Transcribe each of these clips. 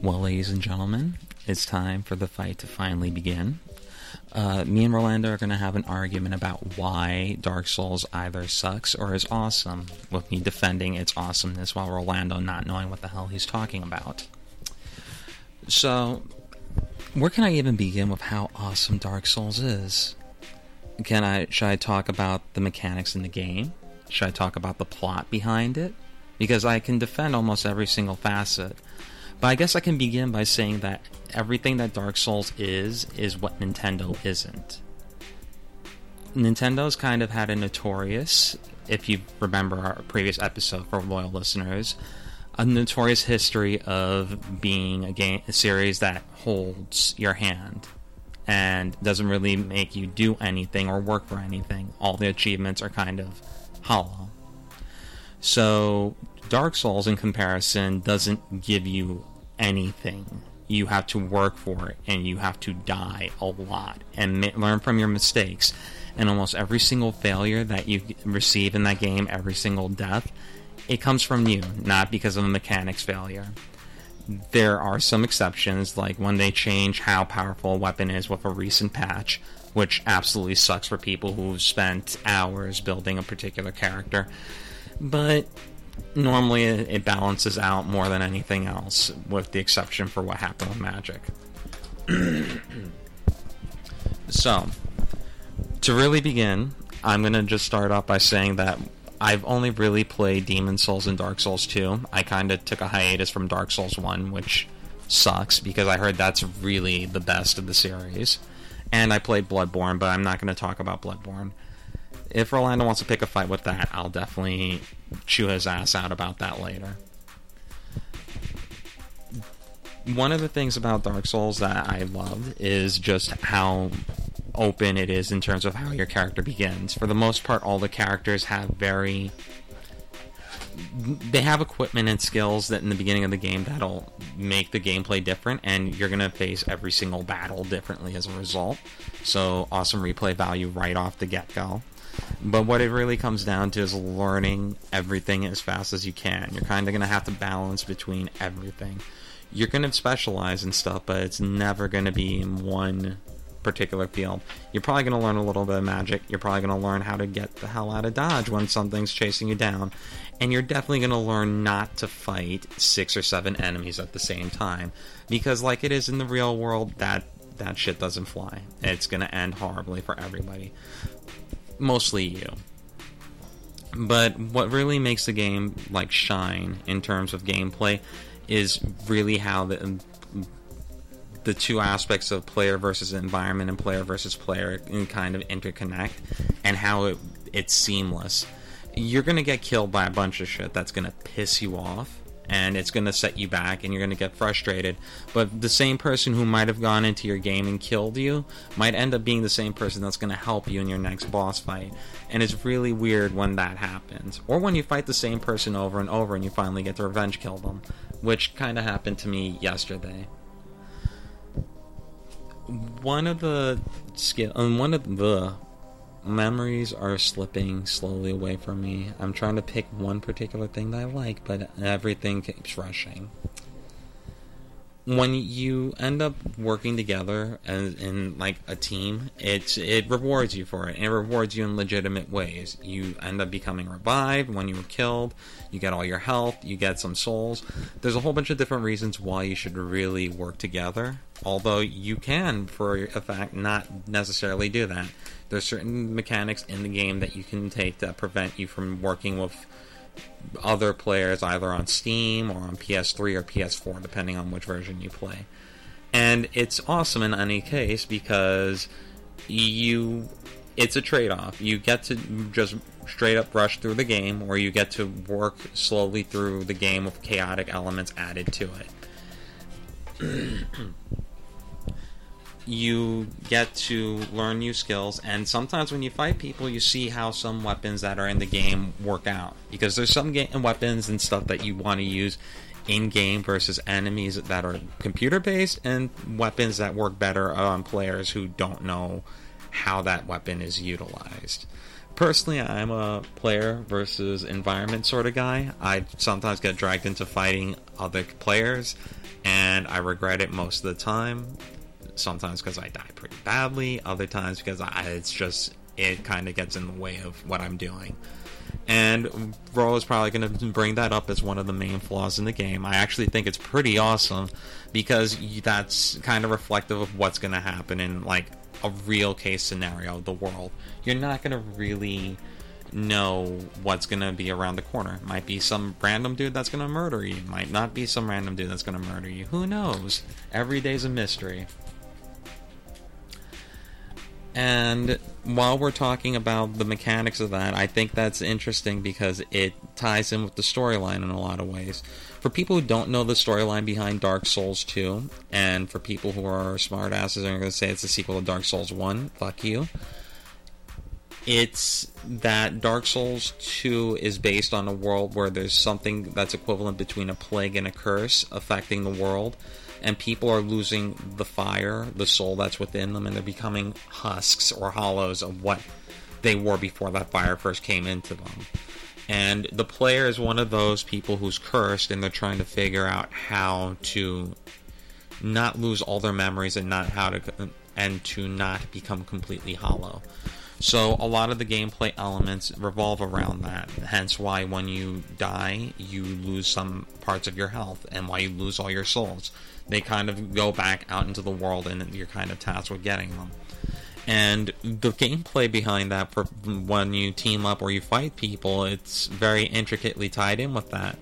Well, ladies and gentlemen, it's time for the fight to finally begin. Uh, me and Rolando are going to have an argument about why Dark Souls either sucks or is awesome, with me defending its awesomeness while Rolando not knowing what the hell he's talking about. So, where can I even begin with how awesome Dark Souls is? Can I should I talk about the mechanics in the game? Should I talk about the plot behind it? Because I can defend almost every single facet. But I guess I can begin by saying that everything that Dark Souls is is what Nintendo isn't. Nintendo's kind of had a notorious, if you remember our previous episode for loyal listeners, a notorious history of being a game a series that holds your hand and doesn't really make you do anything or work for anything. All the achievements are kind of hollow. So Dark Souls in comparison doesn't give you anything. You have to work for it and you have to die a lot and learn from your mistakes. And almost every single failure that you receive in that game, every single death, it comes from you, not because of a mechanics failure. There are some exceptions, like when they change how powerful a weapon is with a recent patch, which absolutely sucks for people who've spent hours building a particular character. But normally it balances out more than anything else, with the exception for what happened with Magic. so, to really begin, I'm going to just start off by saying that I've only really played Demon's Souls and Dark Souls 2. I kind of took a hiatus from Dark Souls 1, which sucks because I heard that's really the best of the series. And I played Bloodborne, but I'm not going to talk about Bloodborne. If Rolando wants to pick a fight with that, I'll definitely chew his ass out about that later. One of the things about Dark Souls that I loved is just how open it is in terms of how your character begins. For the most part, all the characters have very. They have equipment and skills that in the beginning of the game that'll make the gameplay different, and you're going to face every single battle differently as a result. So, awesome replay value right off the get go. But what it really comes down to is learning everything as fast as you can. You're kind of going to have to balance between everything. You're going to specialize in stuff, but it's never going to be in one particular field. You're probably going to learn a little bit of magic. You're probably going to learn how to get the hell out of dodge when something's chasing you down. And you're definitely going to learn not to fight six or seven enemies at the same time. Because, like it is in the real world, that, that shit doesn't fly. It's going to end horribly for everybody mostly you. But what really makes the game like shine in terms of gameplay is really how the the two aspects of player versus environment and player versus player kind of interconnect and how it, it's seamless. You're going to get killed by a bunch of shit that's going to piss you off and it's going to set you back and you're going to get frustrated. But the same person who might have gone into your game and killed you might end up being the same person that's going to help you in your next boss fight. And it's really weird when that happens. Or when you fight the same person over and over and you finally get to revenge kill them, which kind of happened to me yesterday. One of the skill, and one of the memories are slipping slowly away from me. I'm trying to pick one particular thing that I like, but everything keeps rushing. When you end up working together as in like a team, it's it rewards you for it. And it rewards you in legitimate ways. You end up becoming revived when you were killed. You get all your health. You get some souls. There's a whole bunch of different reasons why you should really work together. Although you can, for a fact, not necessarily do that there's certain mechanics in the game that you can take that prevent you from working with other players either on Steam or on PS3 or PS4, depending on which version you play. And it's awesome in any case because you it's a trade off. You get to just straight up rush through the game, or you get to work slowly through the game with chaotic elements added to it. you get to learn new skills, and sometimes when you fight people, you see how some weapons that are in the game work out. Because there's some game weapons and stuff that you want to use in game versus enemies that are computer based, and weapons that work better on players who don't know how that weapon is utilized. Personally, I'm a player versus environment sort of guy. I sometimes get dragged into fighting other players, and I regret it most of the time. Sometimes because I die pretty badly, other times because I, it's just it kind of gets in the way of what I'm doing. And Ro is probably going to bring that up as one of the main flaws in the game. I actually think it's pretty awesome because that's kind of reflective of what's going to happen in like a real case scenario of the world. You're not going to really know what's going to be around the corner. Might be some random dude that's going to murder you. Might not be some random dude that's going to murder you. Who knows? Every day's a mystery. And while we're talking about the mechanics of that, I think that's interesting because it ties in with the storyline in a lot of ways. For people who don't know the storyline behind Dark Souls 2, and for people who are smartasses and are going to say it's a sequel to Dark Souls 1, fuck you. It's that Dark Souls 2 is based on a world where there's something that's equivalent between a plague and a curse affecting the world and people are losing the fire, the soul that's within them, and they're becoming husks or hollows of what they were before that fire first came into them. And the player is one of those people who's cursed, and they're trying to figure out how to not lose all their memories and not how to and to not become completely hollow. So a lot of the gameplay elements revolve around that. Hence why when you die, you lose some parts of your health, and why you lose all your souls they kind of go back out into the world and you're kind of tasked with getting them. And the gameplay behind that, for when you team up or you fight people, it's very intricately tied in with that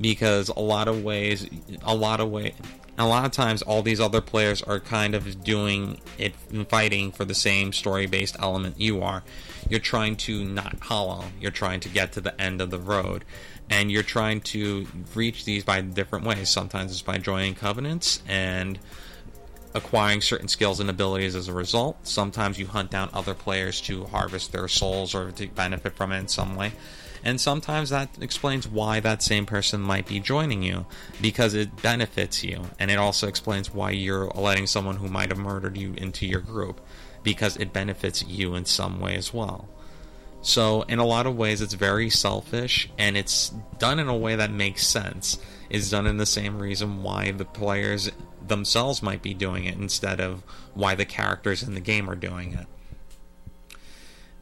because a lot of ways, a lot of way, a lot of times, all these other players are kind of doing it, fighting for the same story-based element you are. You're trying to not hollow. You're trying to get to the end of the road, and you're trying to reach these by different ways. Sometimes it's by joining covenants and acquiring certain skills and abilities as a result. Sometimes you hunt down other players to harvest their souls or to benefit from it in some way. And sometimes that explains why that same person might be joining you because it benefits you. And it also explains why you're letting someone who might have murdered you into your group because it benefits you in some way as well. So, in a lot of ways, it's very selfish, and it's done in a way that makes sense. It's done in the same reason why the players themselves might be doing it instead of why the characters in the game are doing it.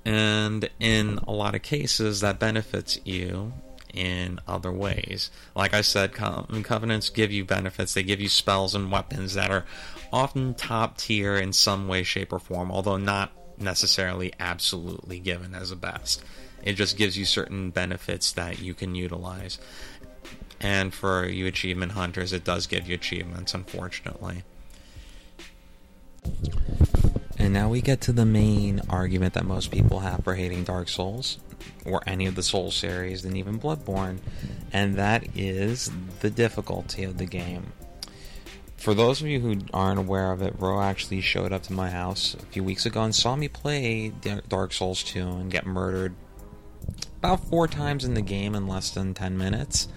And in a lot of cases, that benefits you in other ways. Like I said, covenants give you benefits. They give you spells and weapons that are often top tier in some way, shape, or form, although not necessarily absolutely given as a best. It just gives you certain benefits that you can utilize. And for you achievement hunters, it does give you achievements, unfortunately. And now we get to the main argument that most people have for hating Dark Souls, or any of the Souls series, and even Bloodborne, and that is the difficulty of the game for those of you who aren't aware of it, Ro actually showed up to my house a few weeks ago and saw me play Dark Souls 2 and get murdered about four times in the game in less than 10 minutes.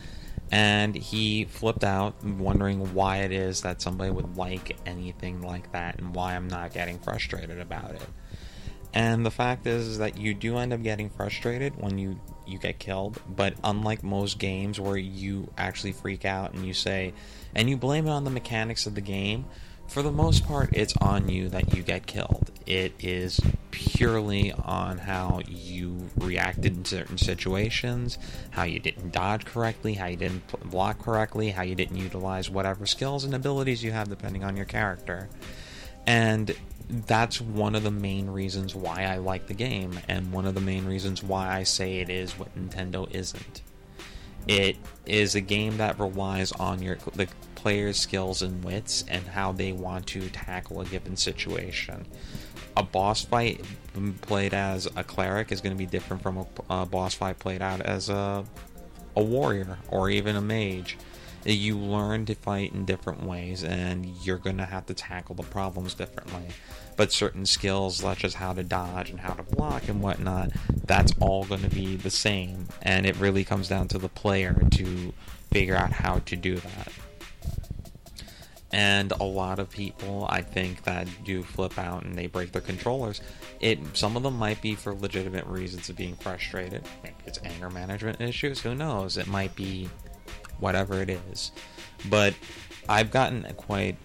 And he flipped out, wondering why it is that somebody would like anything like that and why I'm not getting frustrated about it. And the fact is, is that you do end up getting frustrated when you you get killed, but unlike most games where you actually freak out and you say, and you blame it on the mechanics of the game, for the most part, it's on you that you get killed. It is purely on how you reacted in certain situations, how you didn't dodge correctly, how you didn't block correctly, how you didn't utilize whatever skills and abilities you have depending on your character. And that's one of the main reasons why I like the game, and one of the main reasons why I say it is what Nintendo isn't. It is a game that relies on your the player's skills and wits and how they want to tackle a given situation. a boss fight played as a cleric is going to be different from a, a boss fight played out as a a warrior or even a mage you learn to fight in different ways and you're going to have to tackle the problems differently. But certain skills such as how to dodge and how to block and whatnot that's all going to be the same. And it really comes down to the player to figure out how to do that. And a lot of people i think that do flip out and they break their controllers. It some of them might be for legitimate reasons of being frustrated. Maybe it's anger management issues who knows? It might be whatever it is. But I've gotten quite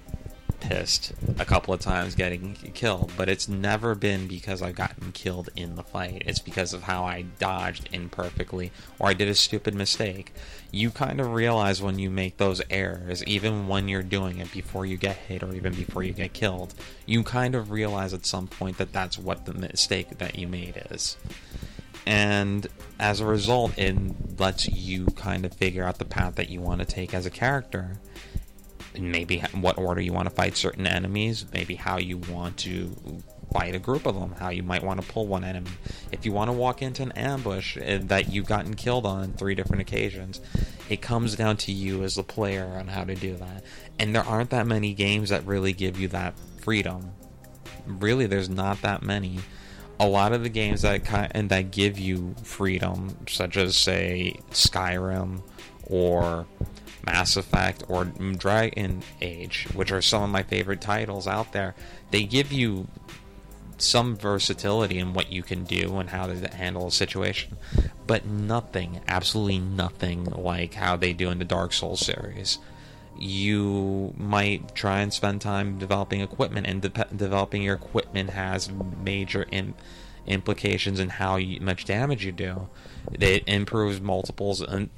pissed a couple of times getting killed, but it's never been because I've gotten killed in the fight. It's because of how I dodged imperfectly or I did a stupid mistake. You kind of realize when you make those errors, even when you're doing it before you get hit or even before you get killed, you kind of realize at some point that that's what the mistake that you made is and as a result, it lets you kind of figure out the path that you want to take as a character. Maybe what order you want to fight certain enemies, maybe how you want to fight a group of them, how you might want to pull one enemy. If you want to walk into an ambush eh, that you've gotten killed on three different occasions, it comes down to you as the player on how to do that. And there aren't that many games that really give you that freedom. Really, there's not that many a lot of the games that kind and that give you freedom, such as say Skyrim or Mass Effect or Dragon Age, which are some of my favorite titles out there, they give you some versatility in what you can do and how to handle a situation, but nothing, absolutely nothing like how they do in the Dark Souls series you might try and spend time developing equipment, and de- developing your equipment has major implications in how you, much damage you do. It improves multiples and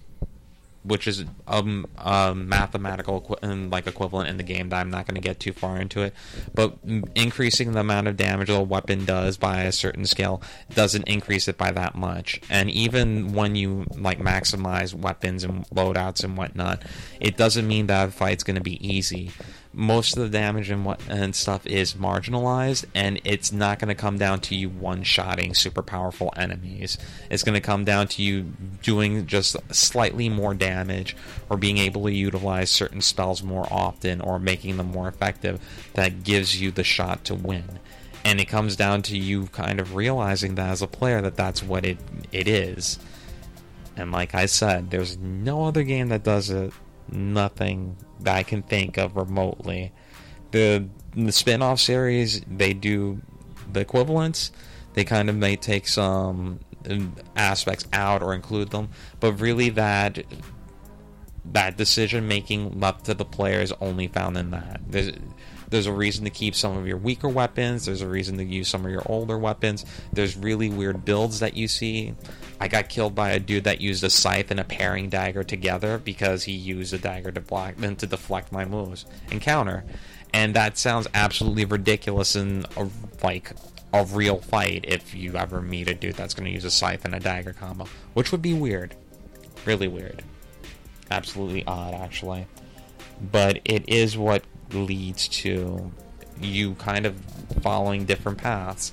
which is a mathematical equi- like equivalent in the game that I'm not going to get too far into it. But increasing the amount of damage a weapon does by a certain scale doesn't increase it by that much. And even when you like maximize weapons and loadouts and whatnot, it doesn't mean that a fight's going to be easy most of the damage and what and stuff is marginalized and it's not going to come down to you one-shotting super powerful enemies. It's going to come down to you doing just slightly more damage or being able to utilize certain spells more often or making them more effective that gives you the shot to win. And it comes down to you kind of realizing that as a player that that's what it it is. And like I said there's no other game that does it nothing that I can think of remotely. The the spin-off series they do the equivalents. They kind of may take some aspects out or include them, but really that that decision making left to the player is only found in that. There's there's a reason to keep some of your weaker weapons. There's a reason to use some of your older weapons. There's really weird builds that you see. I got killed by a dude that used a scythe and a paring dagger together because he used a dagger to block to deflect my moves and counter. And that sounds absolutely ridiculous in a, like a real fight if you ever meet a dude that's going to use a scythe and a dagger combo, which would be weird. Really weird. Absolutely odd, actually. But it is what leads to you kind of following different paths.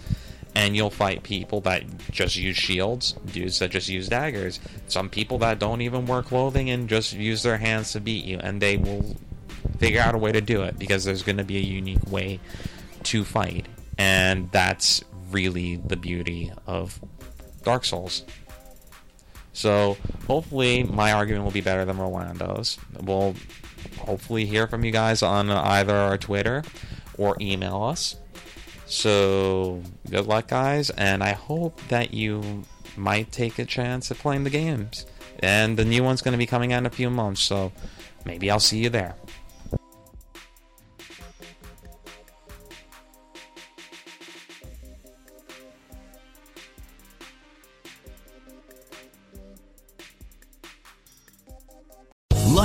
And you'll fight people that just use shields, dudes that just use daggers, some people that don't even wear clothing and just use their hands to beat you, and they will figure out a way to do it because there's going to be a unique way to fight. And that's really the beauty of Dark Souls. So hopefully my argument will be better than Rolando's. We'll hopefully hear from you guys on either our Twitter or email us. So good luck, guys, and I hope that you might take a chance at playing the games. And the new one's going to be coming out in a few months, so maybe I'll see you there.